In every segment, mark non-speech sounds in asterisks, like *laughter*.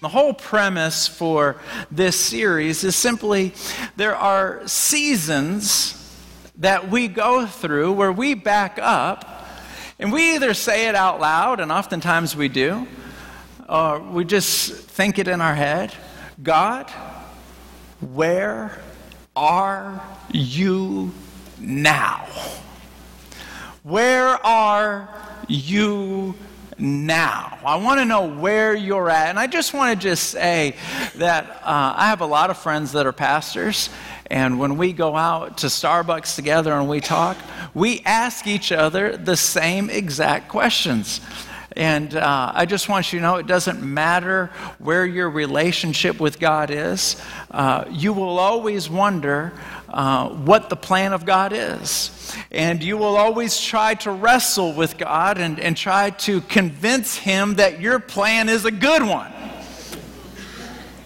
The whole premise for this series is simply there are seasons that we go through where we back up and we either say it out loud, and oftentimes we do, or we just think it in our head God, where are you now? Where are you now. I want to know where you're at. And I just want to just say that uh, I have a lot of friends that are pastors. And when we go out to Starbucks together and we talk, we ask each other the same exact questions. And uh, I just want you to know it doesn't matter where your relationship with God is, uh, you will always wonder uh, what the plan of God is. And you will always try to wrestle with God and, and try to convince Him that your plan is a good one.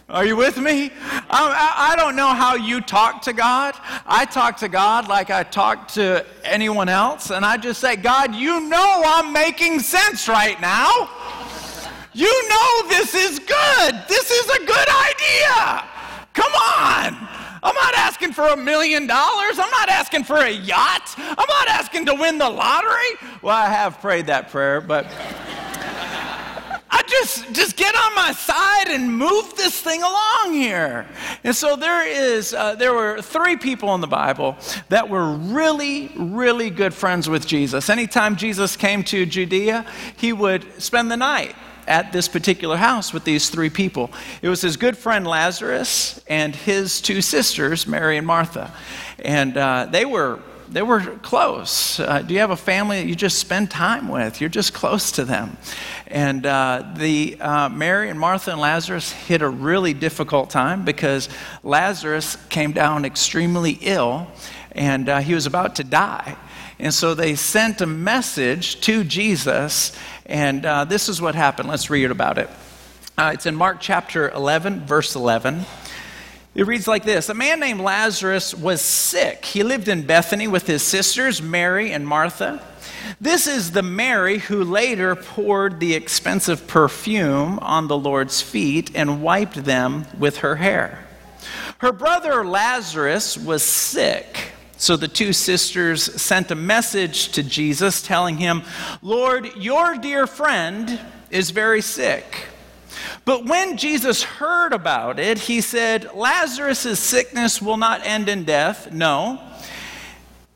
Are you with me? I, I, don't know how you talk to God. I talk to God like I talk to anyone else, and I just say, God, you know I'm making sense right now. You know this is good. This is a good idea. Come on. I'm not asking for a million dollars. I'm not asking for a yacht. I'm not asking to win the lottery. Well, I have prayed that prayer, but I just just get on my side and move this thing along here. And so there is uh, there were three people in the Bible that were really really good friends with Jesus. Anytime Jesus came to Judea, he would spend the night at this particular house with these three people. It was his good friend Lazarus and his two sisters, Mary and Martha. And uh, they were they were close. Uh, do you have a family that you just spend time with? You're just close to them. And uh, the uh, Mary and Martha and Lazarus hit a really difficult time because Lazarus came down extremely ill, and uh, he was about to die. And so they sent a message to Jesus, and uh, this is what happened. Let's read about it. Uh, it's in Mark chapter 11, verse 11. It reads like this A man named Lazarus was sick. He lived in Bethany with his sisters, Mary and Martha. This is the Mary who later poured the expensive perfume on the Lord's feet and wiped them with her hair. Her brother Lazarus was sick. So the two sisters sent a message to Jesus telling him, Lord, your dear friend is very sick. But when Jesus heard about it, he said, Lazarus' sickness will not end in death. No.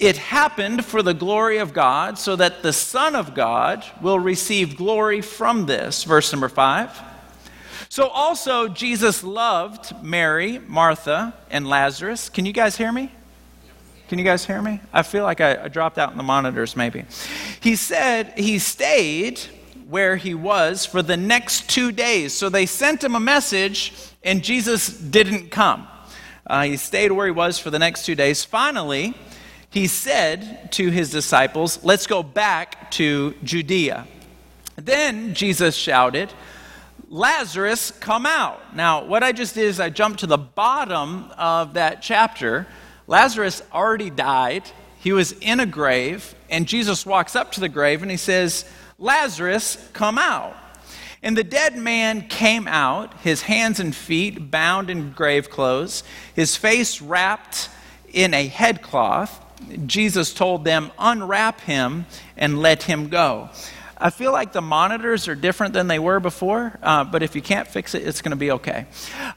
It happened for the glory of God, so that the Son of God will receive glory from this. Verse number five. So also, Jesus loved Mary, Martha, and Lazarus. Can you guys hear me? Can you guys hear me? I feel like I, I dropped out in the monitors, maybe. He said he stayed where he was for the next two days. So they sent him a message, and Jesus didn't come. Uh, he stayed where he was for the next two days. Finally, he said to his disciples, Let's go back to Judea. Then Jesus shouted, Lazarus, come out. Now, what I just did is I jumped to the bottom of that chapter Lazarus already died. He was in a grave, and Jesus walks up to the grave and he says, Lazarus, come out. And the dead man came out, his hands and feet bound in grave clothes, his face wrapped in a headcloth. Jesus told them, Unwrap him and let him go. I feel like the monitors are different than they were before, uh, but if you can't fix it, it's going to be okay.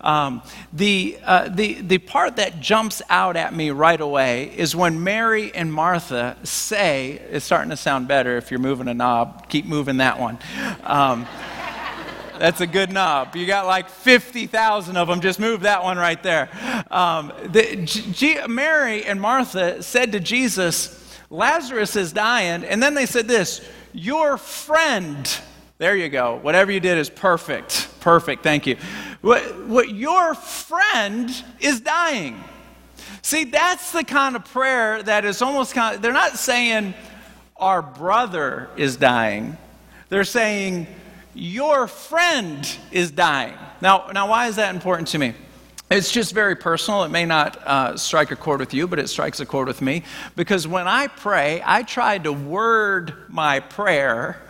Um, the, uh, the, the part that jumps out at me right away is when Mary and Martha say, it's starting to sound better if you're moving a knob, keep moving that one. Um, that's a good knob. You got like 50,000 of them. Just move that one right there. Um, the, G- Mary and Martha said to Jesus, Lazarus is dying. And then they said this your friend. There you go. Whatever you did is perfect. Perfect. Thank you. What, what your friend is dying. See, that's the kind of prayer that is almost kind of, they're not saying our brother is dying. They're saying your friend is dying. Now, now why is that important to me? It's just very personal. It may not uh, strike a chord with you, but it strikes a chord with me. Because when I pray, I try to word my prayer. *laughs*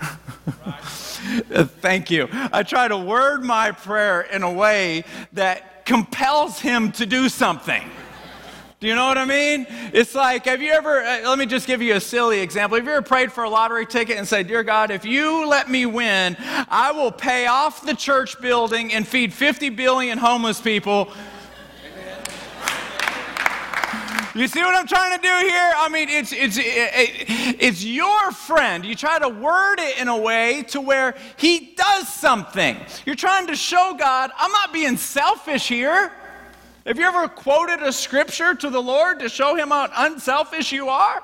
Thank you. I try to word my prayer in a way that compels him to do something. Do you know what I mean? It's like, have you ever, uh, let me just give you a silly example. Have you ever prayed for a lottery ticket and said, Dear God, if you let me win, I will pay off the church building and feed 50 billion homeless people? You see what I'm trying to do here? I mean, it's, it's, it's your friend. You try to word it in a way to where he does something. You're trying to show God, I'm not being selfish here. Have you ever quoted a scripture to the Lord to show him how unselfish you are?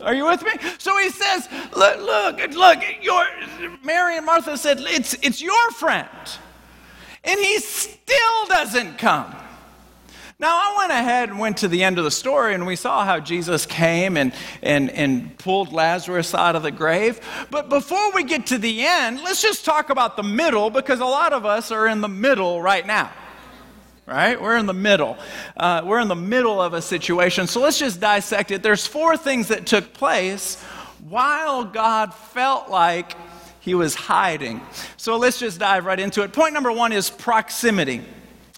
Are you with me? So he says, look, look, look, your, Mary and Martha said, it's, it's your friend. And he still doesn't come. Now, I went ahead and went to the end of the story, and we saw how Jesus came and, and, and pulled Lazarus out of the grave. But before we get to the end, let's just talk about the middle because a lot of us are in the middle right now right? We're in the middle. Uh, we're in the middle of a situation. So let's just dissect it. There's four things that took place while God felt like he was hiding. So let's just dive right into it. Point number one is proximity.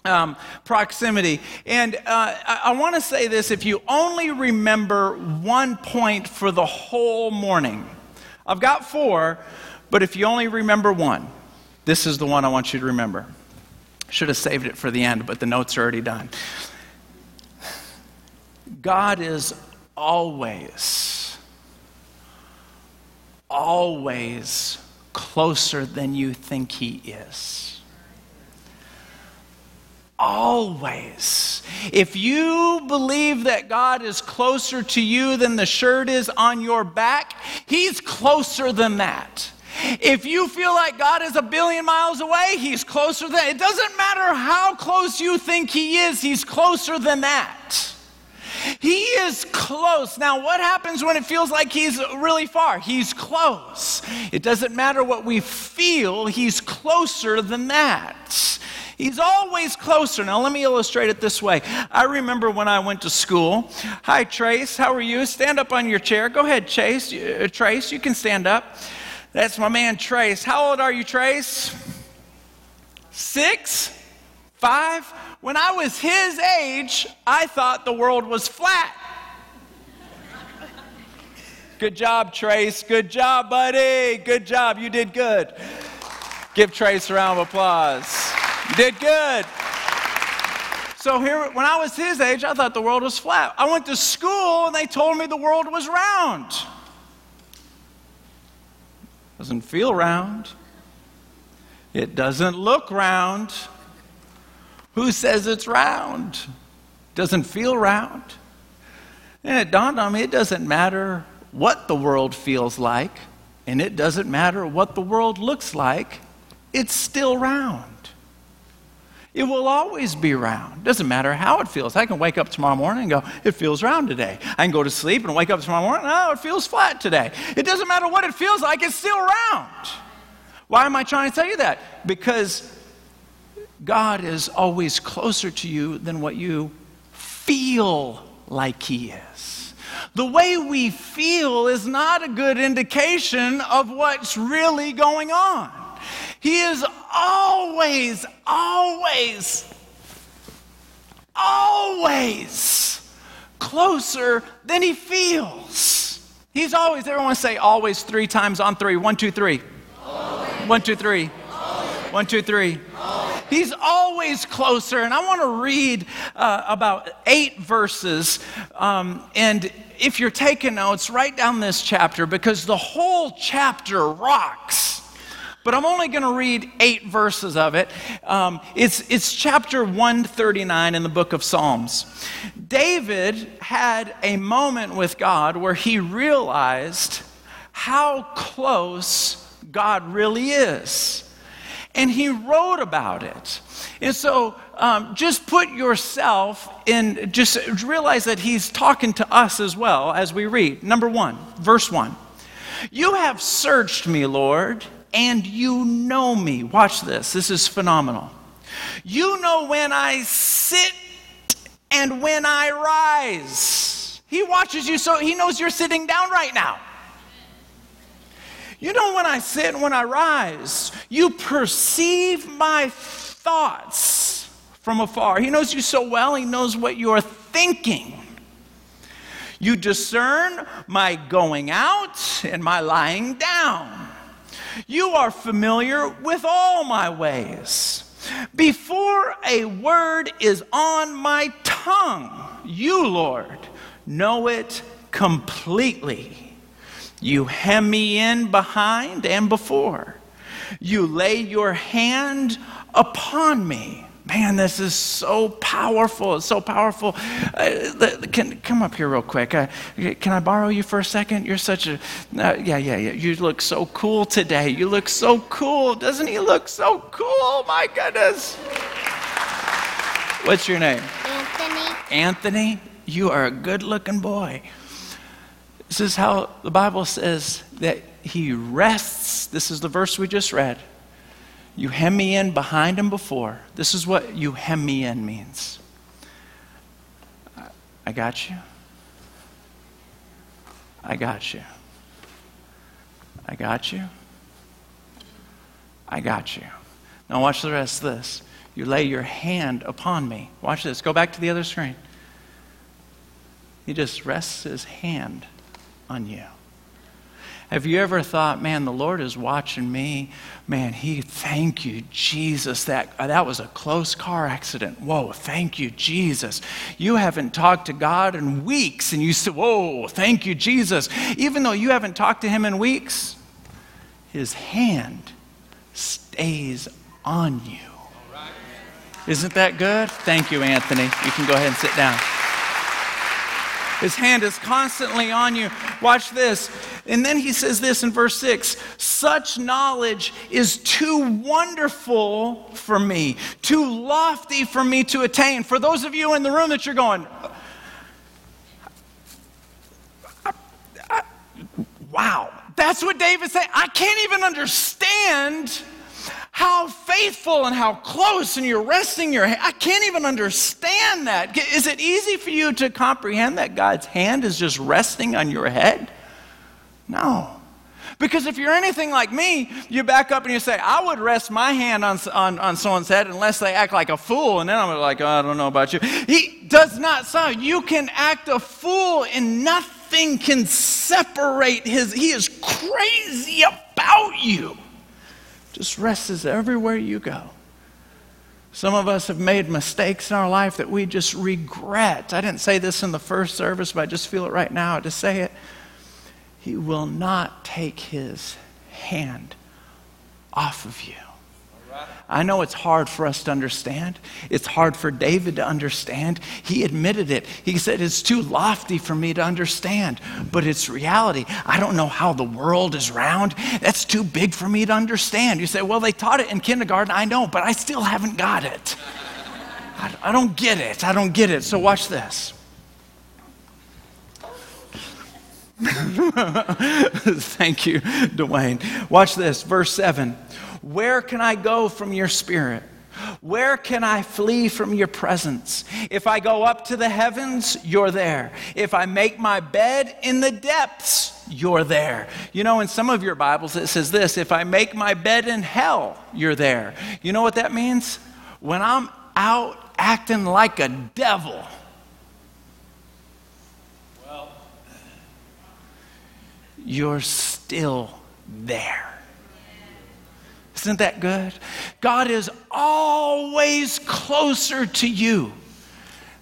Um, proximity. And uh, I, I want to say this if you only remember one point for the whole morning, I've got four, but if you only remember one, this is the one I want you to remember. Should have saved it for the end, but the notes are already done. God is always, always closer than you think He is. Always. If you believe that God is closer to you than the shirt is on your back, He's closer than that. If you feel like God is a billion miles away, He's closer than it doesn't matter how close you think He is, He's closer than that. He is close. Now, what happens when it feels like He's really far? He's close. It doesn't matter what we feel, He's closer than that. He's always closer. Now, let me illustrate it this way. I remember when I went to school. Hi, Trace. How are you? Stand up on your chair. Go ahead, Chase. Uh, Trace, you can stand up. That's my man Trace. How old are you, Trace? Six? Five? When I was his age, I thought the world was flat. Good job, Trace. Good job, buddy. Good job. You did good. Give Trace a round of applause. You did good. So here, when I was his age, I thought the world was flat. I went to school and they told me the world was round. Doesn't feel round. It doesn't look round. Who says it's round? Doesn't feel round. And it dawned on me it doesn't matter what the world feels like, and it doesn't matter what the world looks like, it's still round. It will always be round. Doesn't matter how it feels. I can wake up tomorrow morning and go, it feels round today. I can go to sleep and wake up tomorrow morning, oh, it feels flat today. It doesn't matter what it feels like, it's still round. Why am I trying to tell you that? Because God is always closer to you than what you feel like He is. The way we feel is not a good indication of what's really going on. He is always, always, always closer than he feels. He's always, everyone say always three times on three. One, two, three. Always. One, two, three. Always. One, two, three. He's always closer. And I want to read uh, about eight verses. Um, and if you're taking notes, write down this chapter because the whole chapter rocks but I'm only going to read eight verses of it. Um, it's, it's chapter 139 in the book of Psalms. David had a moment with God where he realized how close God really is. And he wrote about it. And so um, just put yourself in, just realize that he's talking to us as well as we read. Number one, verse one. You have searched me, Lord and you know me. Watch this, this is phenomenal. You know when I sit and when I rise. He watches you, so he knows you're sitting down right now. You know when I sit and when I rise. You perceive my thoughts from afar. He knows you so well, he knows what you're thinking. You discern my going out and my lying down. You are familiar with all my ways. Before a word is on my tongue, you, Lord, know it completely. You hem me in behind and before. You lay your hand upon me. Man, this is so powerful. It's so powerful. Uh, can, come up here real quick. Uh, can I borrow you for a second? You're such a. Uh, yeah, yeah, yeah. You look so cool today. You look so cool. Doesn't he look so cool? My goodness. What's your name? Anthony. Anthony, you are a good looking boy. This is how the Bible says that he rests. This is the verse we just read. You hem me in behind and before. This is what you hem me in means. I got you. I got you. I got you. I got you. Now, watch the rest of this. You lay your hand upon me. Watch this. Go back to the other screen. He just rests his hand on you. Have you ever thought, man, the Lord is watching me? Man, he, thank you, Jesus. That, uh, that was a close car accident. Whoa, thank you, Jesus. You haven't talked to God in weeks, and you said, whoa, thank you, Jesus. Even though you haven't talked to him in weeks, his hand stays on you. Isn't that good? Thank you, Anthony. You can go ahead and sit down. His hand is constantly on you. Watch this. And then he says this in verse 6 Such knowledge is too wonderful for me, too lofty for me to attain. For those of you in the room that you're going, wow, that's what David said. I can't even understand how faithful and how close, and you're resting your hand. I can't even understand that. Is it easy for you to comprehend that God's hand is just resting on your head? No. Because if you're anything like me, you back up and you say, I would rest my hand on, on, on someone's head unless they act like a fool. And then I'm like, oh, I don't know about you. He does not sound. You can act a fool and nothing can separate his. He is crazy about you just is everywhere you go. Some of us have made mistakes in our life that we just regret. I didn't say this in the first service, but I just feel it right now to say it. He will not take his hand off of you. I know it's hard for us to understand. It's hard for David to understand. He admitted it. He said, It's too lofty for me to understand, but it's reality. I don't know how the world is round. That's too big for me to understand. You say, Well, they taught it in kindergarten. I know, but I still haven't got it. I don't get it. I don't get it. So, watch this. *laughs* Thank you, Dwayne. Watch this, verse 7. Where can I go from your spirit? Where can I flee from your presence? If I go up to the heavens, you're there. If I make my bed in the depths, you're there. You know, in some of your Bibles, it says this if I make my bed in hell, you're there. You know what that means? When I'm out acting like a devil, well, you're still there. Isn't that good? God is always closer to you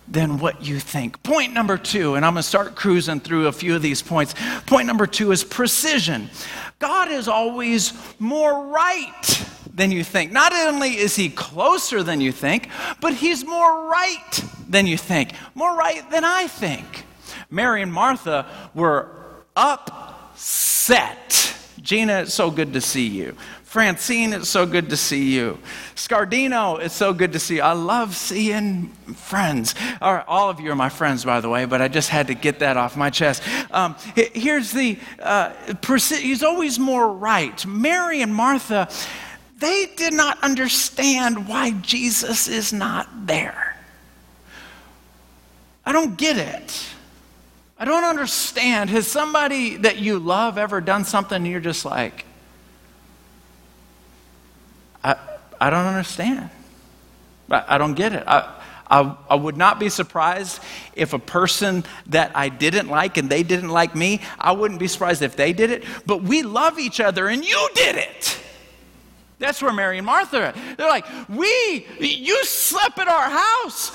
than what you think. Point number two, and I'm going to start cruising through a few of these points. Point number two is precision. God is always more right than you think. Not only is he closer than you think, but he's more right than you think, more right than I think. Mary and Martha were upset. Gina, it's so good to see you. Francine, it's so good to see you. Scardino, it's so good to see you. I love seeing friends. All, of you are my friends, by the way, but I just had to get that off my chest. Um, here's the, uh, he's always more right. Mary and Martha, they did not understand why Jesus is not there. I don't get it. I don't understand. Has somebody that you love ever done something and you're just like, I, I don't understand. I, I don't get it. I, I, I, would not be surprised if a person that I didn't like and they didn't like me, I wouldn't be surprised if they did it. But we love each other and you did it. That's where Mary and Martha are. They're like, we, you slept at our house.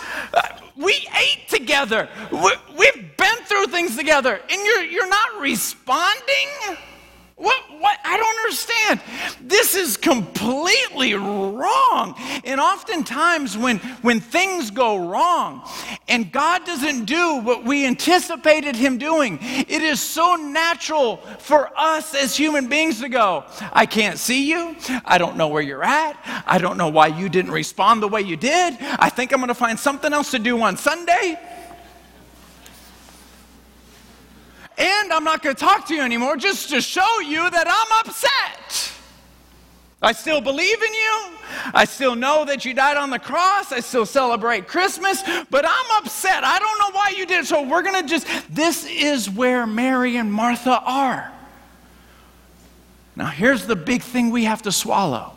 We ate together. We, have been through things together, and you're, you're not responding? What, what? I don't understand. This is completely wrong. And oftentimes, when, when things go wrong and God doesn't do what we anticipated Him doing, it is so natural for us as human beings to go, I can't see you. I don't know where you're at. I don't know why you didn't respond the way you did. I think I'm going to find something else to do on Sunday. And I'm not going to talk to you anymore just to show you that I'm upset. I still believe in you. I still know that you died on the cross. I still celebrate Christmas, but I'm upset. I don't know why you did it. So we're going to just, this is where Mary and Martha are. Now, here's the big thing we have to swallow.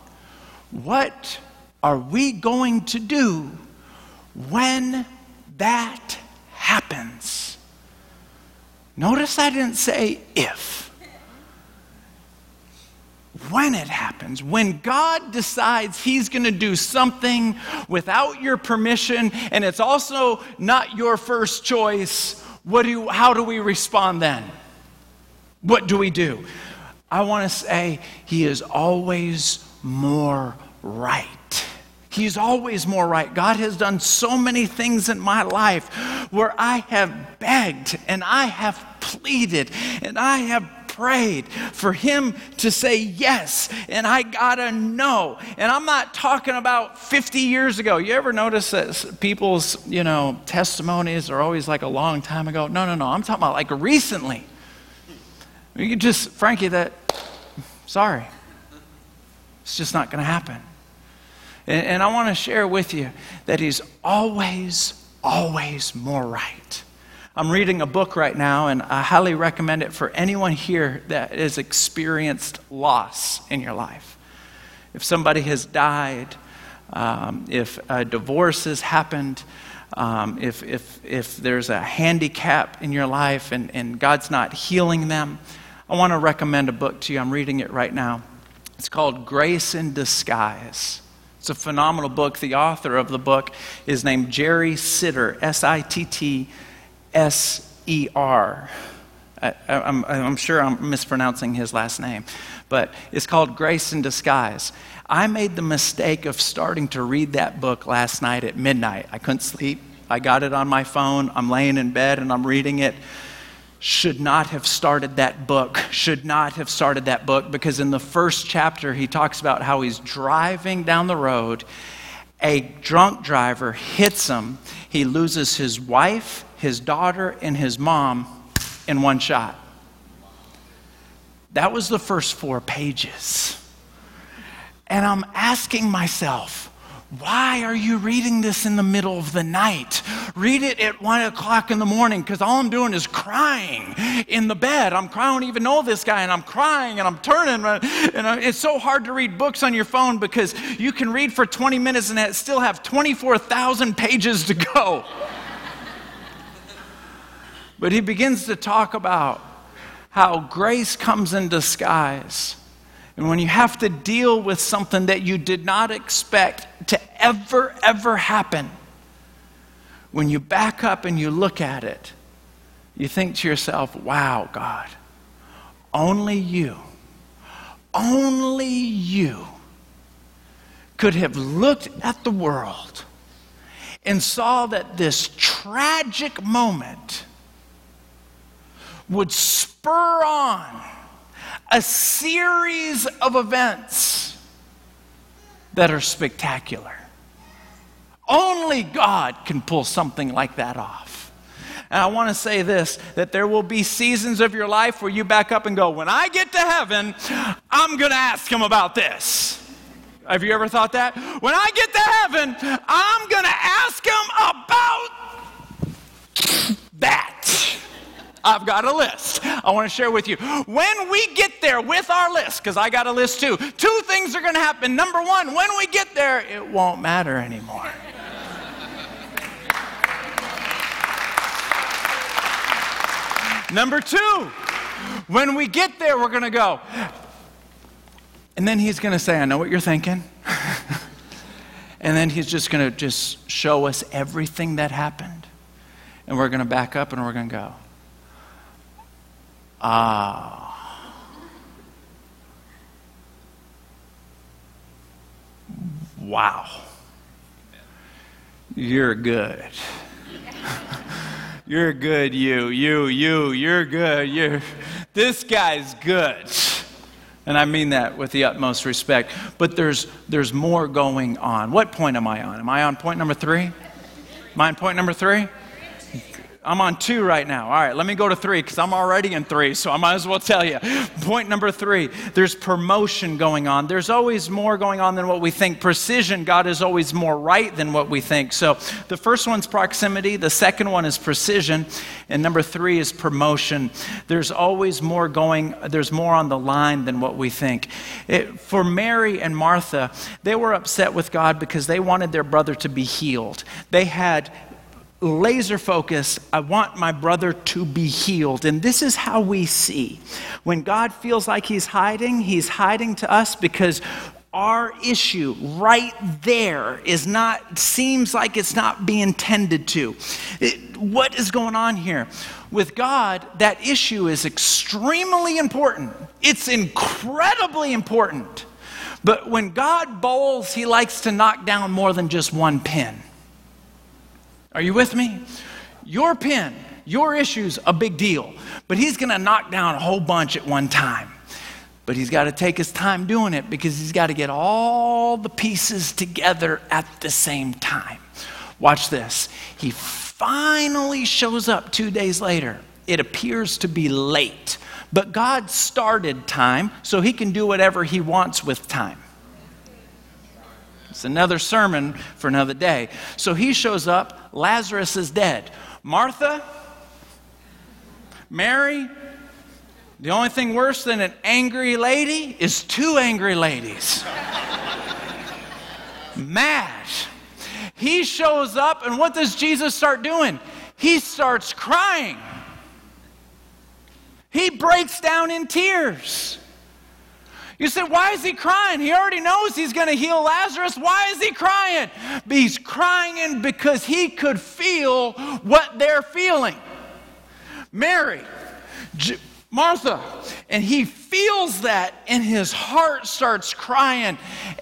What are we going to do when that happens? Notice I didn't say if. When it happens, when God decides He's going to do something without your permission, and it's also not your first choice, what do, how do we respond then? What do we do? I want to say He is always more right. He's always more right. God has done so many things in my life where I have begged and I have pleaded and I have prayed for him to say yes, and I gotta know. And I'm not talking about 50 years ago. You ever notice that people's, you know, testimonies are always like a long time ago? No, no, no. I'm talking about like recently. You just, Frankie, that, sorry, it's just not gonna happen. And, and I want to share with you that He's always, always more right. I'm reading a book right now, and I highly recommend it for anyone here that has experienced loss in your life. If somebody has died, um, if a divorce has happened, um, if, if, if there's a handicap in your life and, and God's not healing them, I want to recommend a book to you. I'm reading it right now. It's called Grace in Disguise. It's a phenomenal book. The author of the book is named Jerry Sitter, S I T T S E R. I'm, I'm sure I'm mispronouncing his last name, but it's called Grace in Disguise. I made the mistake of starting to read that book last night at midnight. I couldn't sleep. I got it on my phone. I'm laying in bed and I'm reading it should not have started that book, should not have started that book, because in the first chapter, he talks about how he's driving down the road. A drunk driver hits him. He loses his wife, his daughter, and his mom in one shot. That was the first four pages. And I'm asking myself, why are you reading this in the middle of the night? Read it at one o'clock in the morning because all I'm doing is crying in the bed. I'm crying, I don't even know this guy, and I'm crying and I'm turning. And it's so hard to read books on your phone because you can read for 20 minutes and still have 24,000 pages to go. but he begins to talk about how grace comes in disguise and when you have to deal with something that you did not expect to ever, ever happen, when you back up and you look at it, you think to yourself, wow, God, only you, only you could have looked at the world and saw that this tragic moment would spur on a series of events that are spectacular. Only God can pull something like that off. And I want to say this that there will be seasons of your life where you back up and go, When I get to heaven, I'm going to ask him about this. Have you ever thought that? When I get to heaven, I'm going to ask him about. I've got a list I want to share with you. When we get there with our list, because I got a list too, two things are going to happen. Number one, when we get there, it won't matter anymore. Number two, when we get there, we're going to go. And then he's going to say, I know what you're thinking. *laughs* and then he's just going to just show us everything that happened. And we're going to back up and we're going to go. Ah. Wow. You're good. you're good, you, you, you, you're good. You're, this guy's good. And I mean that with the utmost respect. But there's, there's more going on. What point am I on? Am I on point number three? Am I on point number three? I'm on two right now. All right, let me go to three because I'm already in three, so I might as well tell you. Point number three there's promotion going on. There's always more going on than what we think. Precision, God is always more right than what we think. So the first one's proximity, the second one is precision, and number three is promotion. There's always more going, there's more on the line than what we think. It, for Mary and Martha, they were upset with God because they wanted their brother to be healed. They had laser focus. I want my brother to be healed. And this is how we see. When God feels like he's hiding, he's hiding to us because our issue right there is not seems like it's not being tended to it, what is going on here with god that issue is extremely important it's incredibly important but when god bowls he likes to knock down more than just one pin are you with me? Your pin, your issue's a big deal, but he's going to knock down a whole bunch at one time. But he's got to take his time doing it because he's got to get all the pieces together at the same time. Watch this. He finally shows up two days later. It appears to be late, but God started time so he can do whatever he wants with time. It's another sermon for another day. So he shows up, Lazarus is dead. Martha, Mary, the only thing worse than an angry lady is two angry ladies. Mad. He shows up, and what does Jesus start doing? He starts crying. He breaks down in tears. You said, why is he crying? He already knows he's going to heal Lazarus. Why is he crying? He's crying because he could feel what they're feeling. Mary, J- Martha, and he feels that, and his heart starts crying,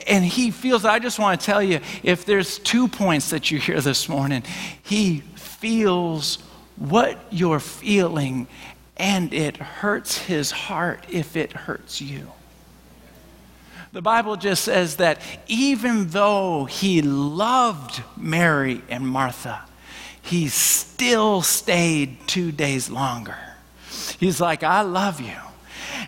and he feels that. I just want to tell you if there's two points that you hear this morning, he feels what you're feeling, and it hurts his heart if it hurts you. The Bible just says that even though he loved Mary and Martha, he still stayed two days longer. He's like, I love you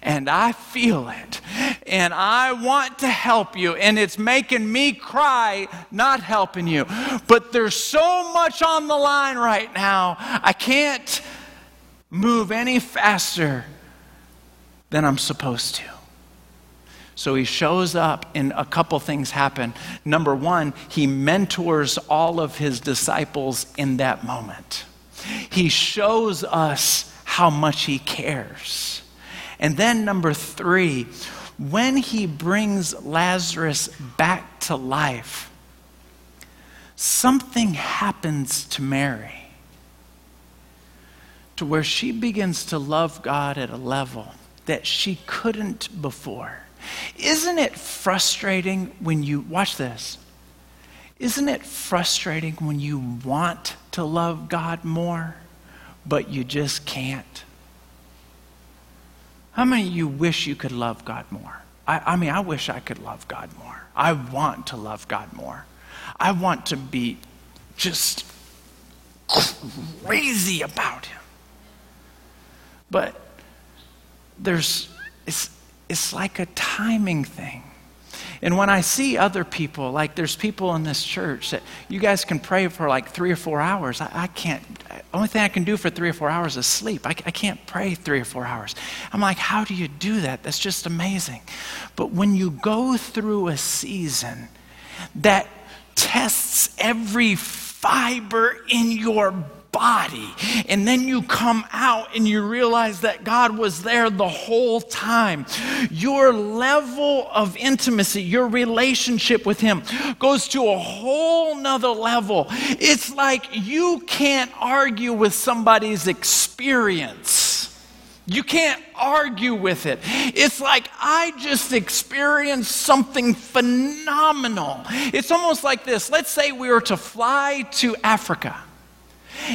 and I feel it and I want to help you and it's making me cry not helping you. But there's so much on the line right now, I can't move any faster than I'm supposed to. So he shows up, and a couple things happen. Number one, he mentors all of his disciples in that moment. He shows us how much he cares. And then, number three, when he brings Lazarus back to life, something happens to Mary to where she begins to love God at a level that she couldn't before. Isn't it frustrating when you, watch this, isn't it frustrating when you want to love God more, but you just can't? How many of you wish you could love God more? I, I mean, I wish I could love God more. I want to love God more. I want to be just crazy about Him. But there's, it's, it's like a timing thing. And when I see other people, like there's people in this church that you guys can pray for like three or four hours. I, I can't, only thing I can do for three or four hours is sleep. I, I can't pray three or four hours. I'm like, how do you do that? That's just amazing. But when you go through a season that tests every fiber in your body. And then you come out and you realize that God was there the whole time. Your level of intimacy, your relationship with Him goes to a whole nother level. It's like you can't argue with somebody's experience. You can't argue with it. It's like I just experienced something phenomenal. It's almost like this. Let's say we were to fly to Africa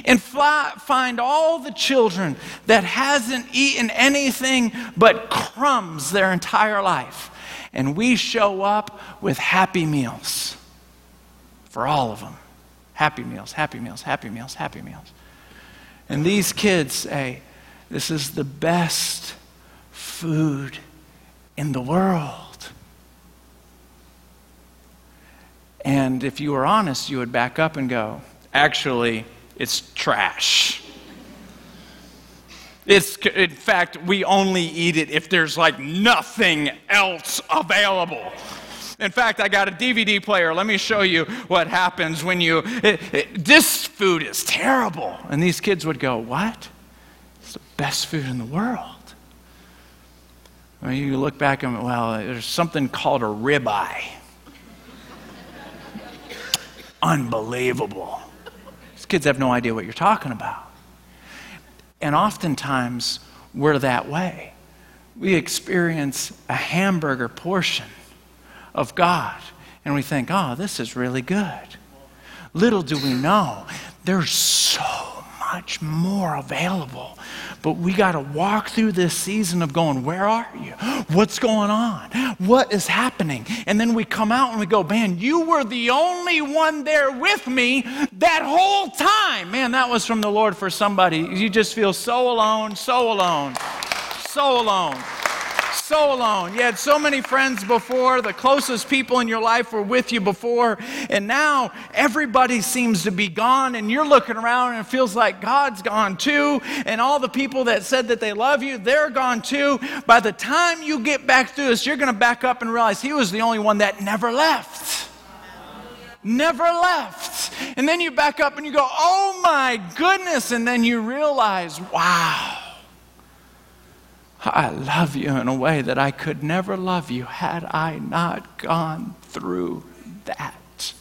and fly, find all the children that hasn't eaten anything but crumbs their entire life. And we show up with happy meals for all of them. Happy meals, happy meals, happy meals, happy meals. And these kids say, This is the best food in the world. And if you were honest, you would back up and go, Actually, it's trash. It's, in fact, we only eat it if there's like nothing else available. In fact, I got a DVD player. Let me show you what happens when you. It, it, this food is terrible. And these kids would go, What? It's the best food in the world. Well, you look back and, well, there's something called a ribeye. Unbelievable kids have no idea what you're talking about. And oftentimes, we're that way. We experience a hamburger portion of God, and we think, oh, this is really good. Little do we know, there's so much more available but we got to walk through this season of going, Where are you? What's going on? What is happening? And then we come out and we go, Man, you were the only one there with me that whole time. Man, that was from the Lord for somebody. You just feel so alone, so alone, so alone so alone. You had so many friends before, the closest people in your life were with you before, and now everybody seems to be gone, and you're looking around and it feels like God's gone too, and all the people that said that they love you, they're gone too. By the time you get back through this, you're going to back up and realize He was the only one that never left never left. And then you back up and you go, oh my goodness. And then you realize, wow, I love you in a way that I could never love you had I not gone through that.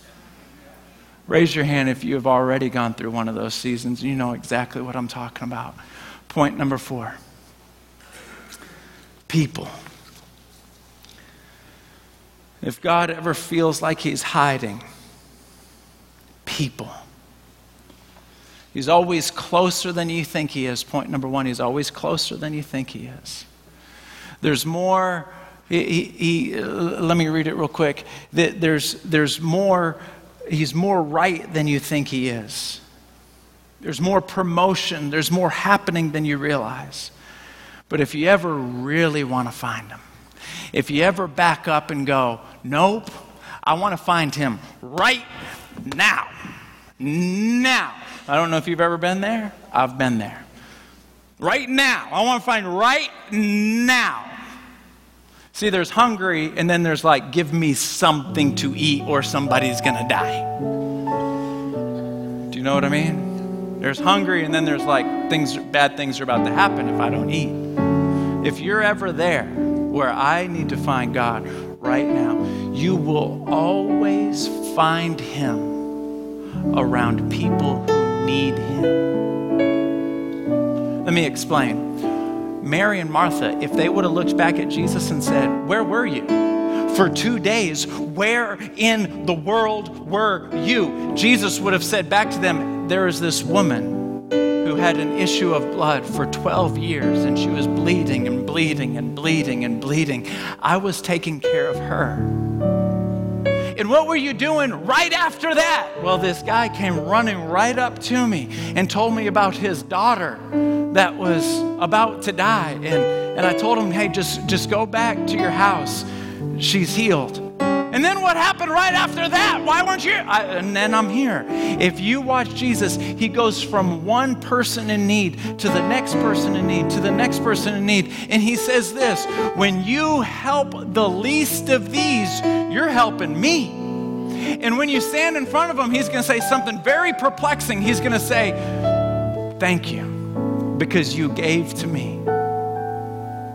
Raise your hand if you have already gone through one of those seasons. You know exactly what I'm talking about. Point number four people. If God ever feels like He's hiding, people. He's always closer than you think he is. Point number one, he's always closer than you think he is. There's more, he, he, uh, let me read it real quick. There's, there's more, he's more right than you think he is. There's more promotion, there's more happening than you realize. But if you ever really want to find him, if you ever back up and go, nope, I want to find him right now, now I don't know if you've ever been there. I've been there. Right now. I want to find right now. See, there's hungry, and then there's like, give me something to eat or somebody's going to die. Do you know what I mean? There's hungry, and then there's like, things, bad things are about to happen if I don't eat. If you're ever there where I need to find God right now, you will always find Him around people need him. Let me explain. Mary and Martha, if they would have looked back at Jesus and said, Where were you? For two days, where in the world were you? Jesus would have said back to them, There is this woman who had an issue of blood for 12 years and she was bleeding and bleeding and bleeding and bleeding. I was taking care of her. And what were you doing right after that? Well, this guy came running right up to me and told me about his daughter that was about to die. And, and I told him, hey, just, just go back to your house. She's healed. And then what happened right after that? Why weren't you? I, and then I'm here. If you watch Jesus, he goes from one person in need to the next person in need to the next person in need. And he says this when you help the least of these, you're helping me. And when you stand in front of him, he's going to say something very perplexing. He's going to say, Thank you because you gave to me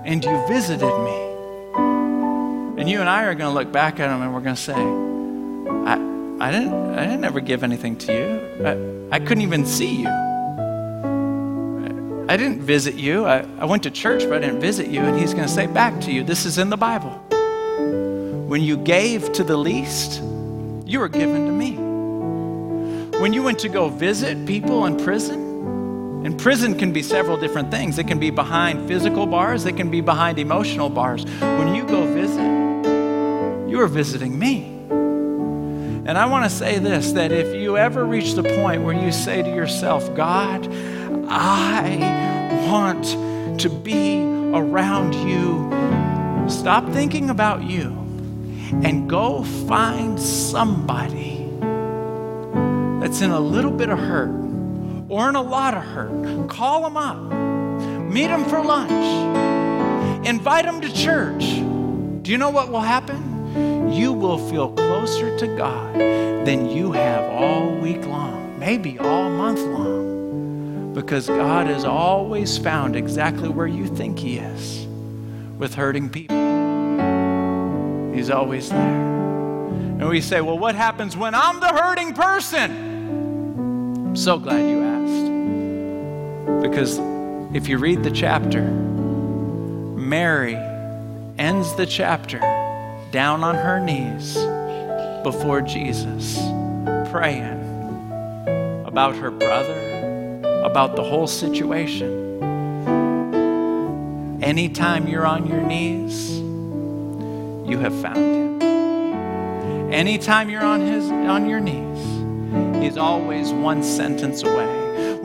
and you visited me. And you and I are going to look back at him and we're going to say, I, I, didn't, I didn't ever give anything to you. I, I couldn't even see you. I didn't visit you. I, I went to church, but I didn't visit you. And he's going to say back to you, This is in the Bible. When you gave to the least, you were given to me. When you went to go visit people in prison, and prison can be several different things. It can be behind physical bars, it can be behind emotional bars. When you go visit, you are visiting me. And I want to say this that if you ever reach the point where you say to yourself, God, I want to be around you, stop thinking about you and go find somebody that's in a little bit of hurt or in a lot of hurt, call them up, meet them for lunch, invite them to church. Do you know what will happen? You will feel closer to God than you have all week long, maybe all month long, because God has always found exactly where you think He is with hurting people. He's always there. And we say, well, what happens when I'm the hurting person? I'm so glad you asked. Because if you read the chapter, Mary ends the chapter down on her knees before Jesus, praying about her brother, about the whole situation. Anytime you're on your knees, you have found him. Anytime you're on his on your knees, He's always one sentence away.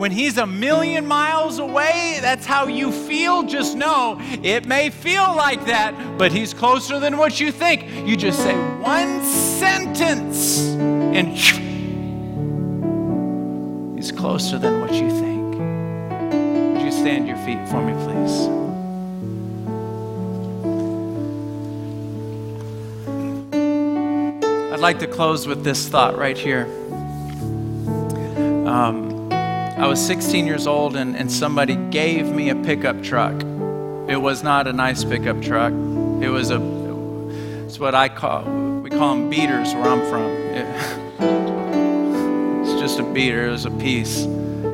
When He's a million miles away, that's how you feel. Just know it may feel like that, but He's closer than what you think. You just say one sentence, and He's closer than what you think. Would you stand your feet for me, please? I'd like to close with this thought right here. Um, I was 16 years old and, and somebody gave me a pickup truck. It was not a nice pickup truck. It was a, it's what I call, we call them beaters where I'm from. It, *laughs* it's just a beater, it was a piece.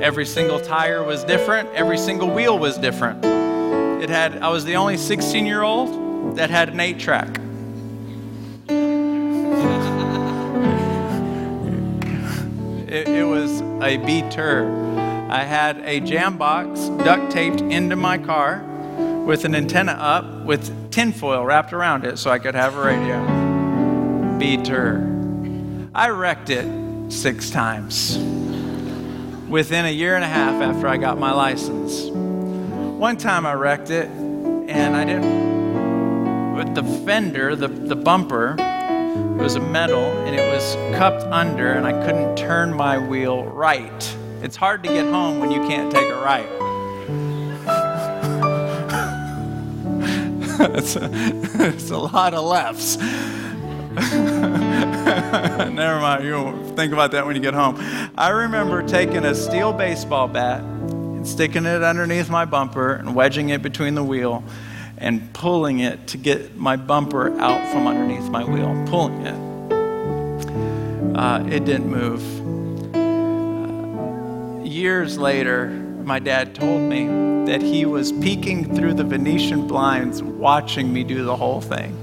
Every single tire was different, every single wheel was different. It had, I was the only 16 year old that had an eight track. *laughs* It, it was a beater. I had a jam box duct taped into my car with an antenna up with tinfoil wrapped around it so I could have a radio. Beater. I wrecked it six times within a year and a half after I got my license. One time I wrecked it and I didn't, with the fender, the, the bumper, it was a metal and it was cupped under, and I couldn't turn my wheel right. It's hard to get home when you can't take a right. *laughs* it's, a, it's a lot of lefts. *laughs* Never mind, you'll think about that when you get home. I remember taking a steel baseball bat and sticking it underneath my bumper and wedging it between the wheel and pulling it to get my bumper out from underneath my wheel, pulling it. Uh, it didn't move. Years later, my dad told me that he was peeking through the Venetian blinds watching me do the whole thing.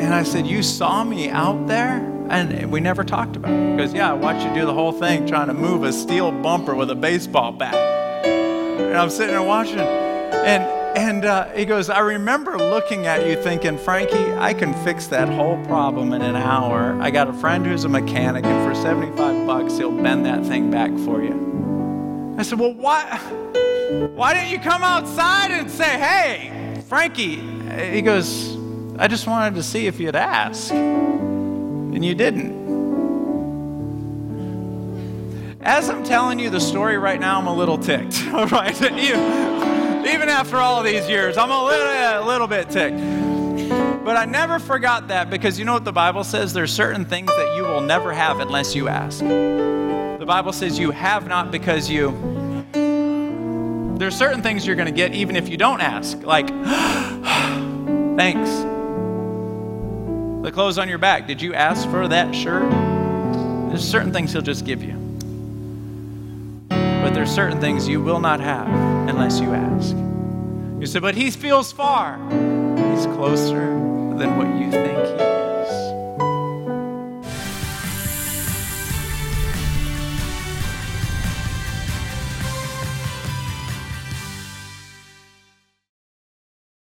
And I said, You saw me out there? And we never talked about it. Goes, Yeah, I watched you do the whole thing trying to move a steel bumper with a baseball bat. And I'm sitting there watching. And and uh, he goes, I remember looking at you thinking, Frankie, I can fix that whole problem in an hour. I got a friend who's a mechanic, and for 75 bucks, he'll bend that thing back for you. I said, Well, why, why didn't you come outside and say, Hey, Frankie? He goes, I just wanted to see if you'd ask. And you didn't. As I'm telling you the story right now, I'm a little ticked. *laughs* All right? Even after all of these years, I'm a little, a little bit ticked. But I never forgot that because you know what the Bible says? There's certain things that you will never have unless you ask. The Bible says you have not because you. There's certain things you're going to get even if you don't ask. Like, *gasps* thanks. The clothes on your back. Did you ask for that shirt? There's certain things He'll just give you. But there's certain things you will not have unless you ask. You say, but He feels far. He's closer than what you think.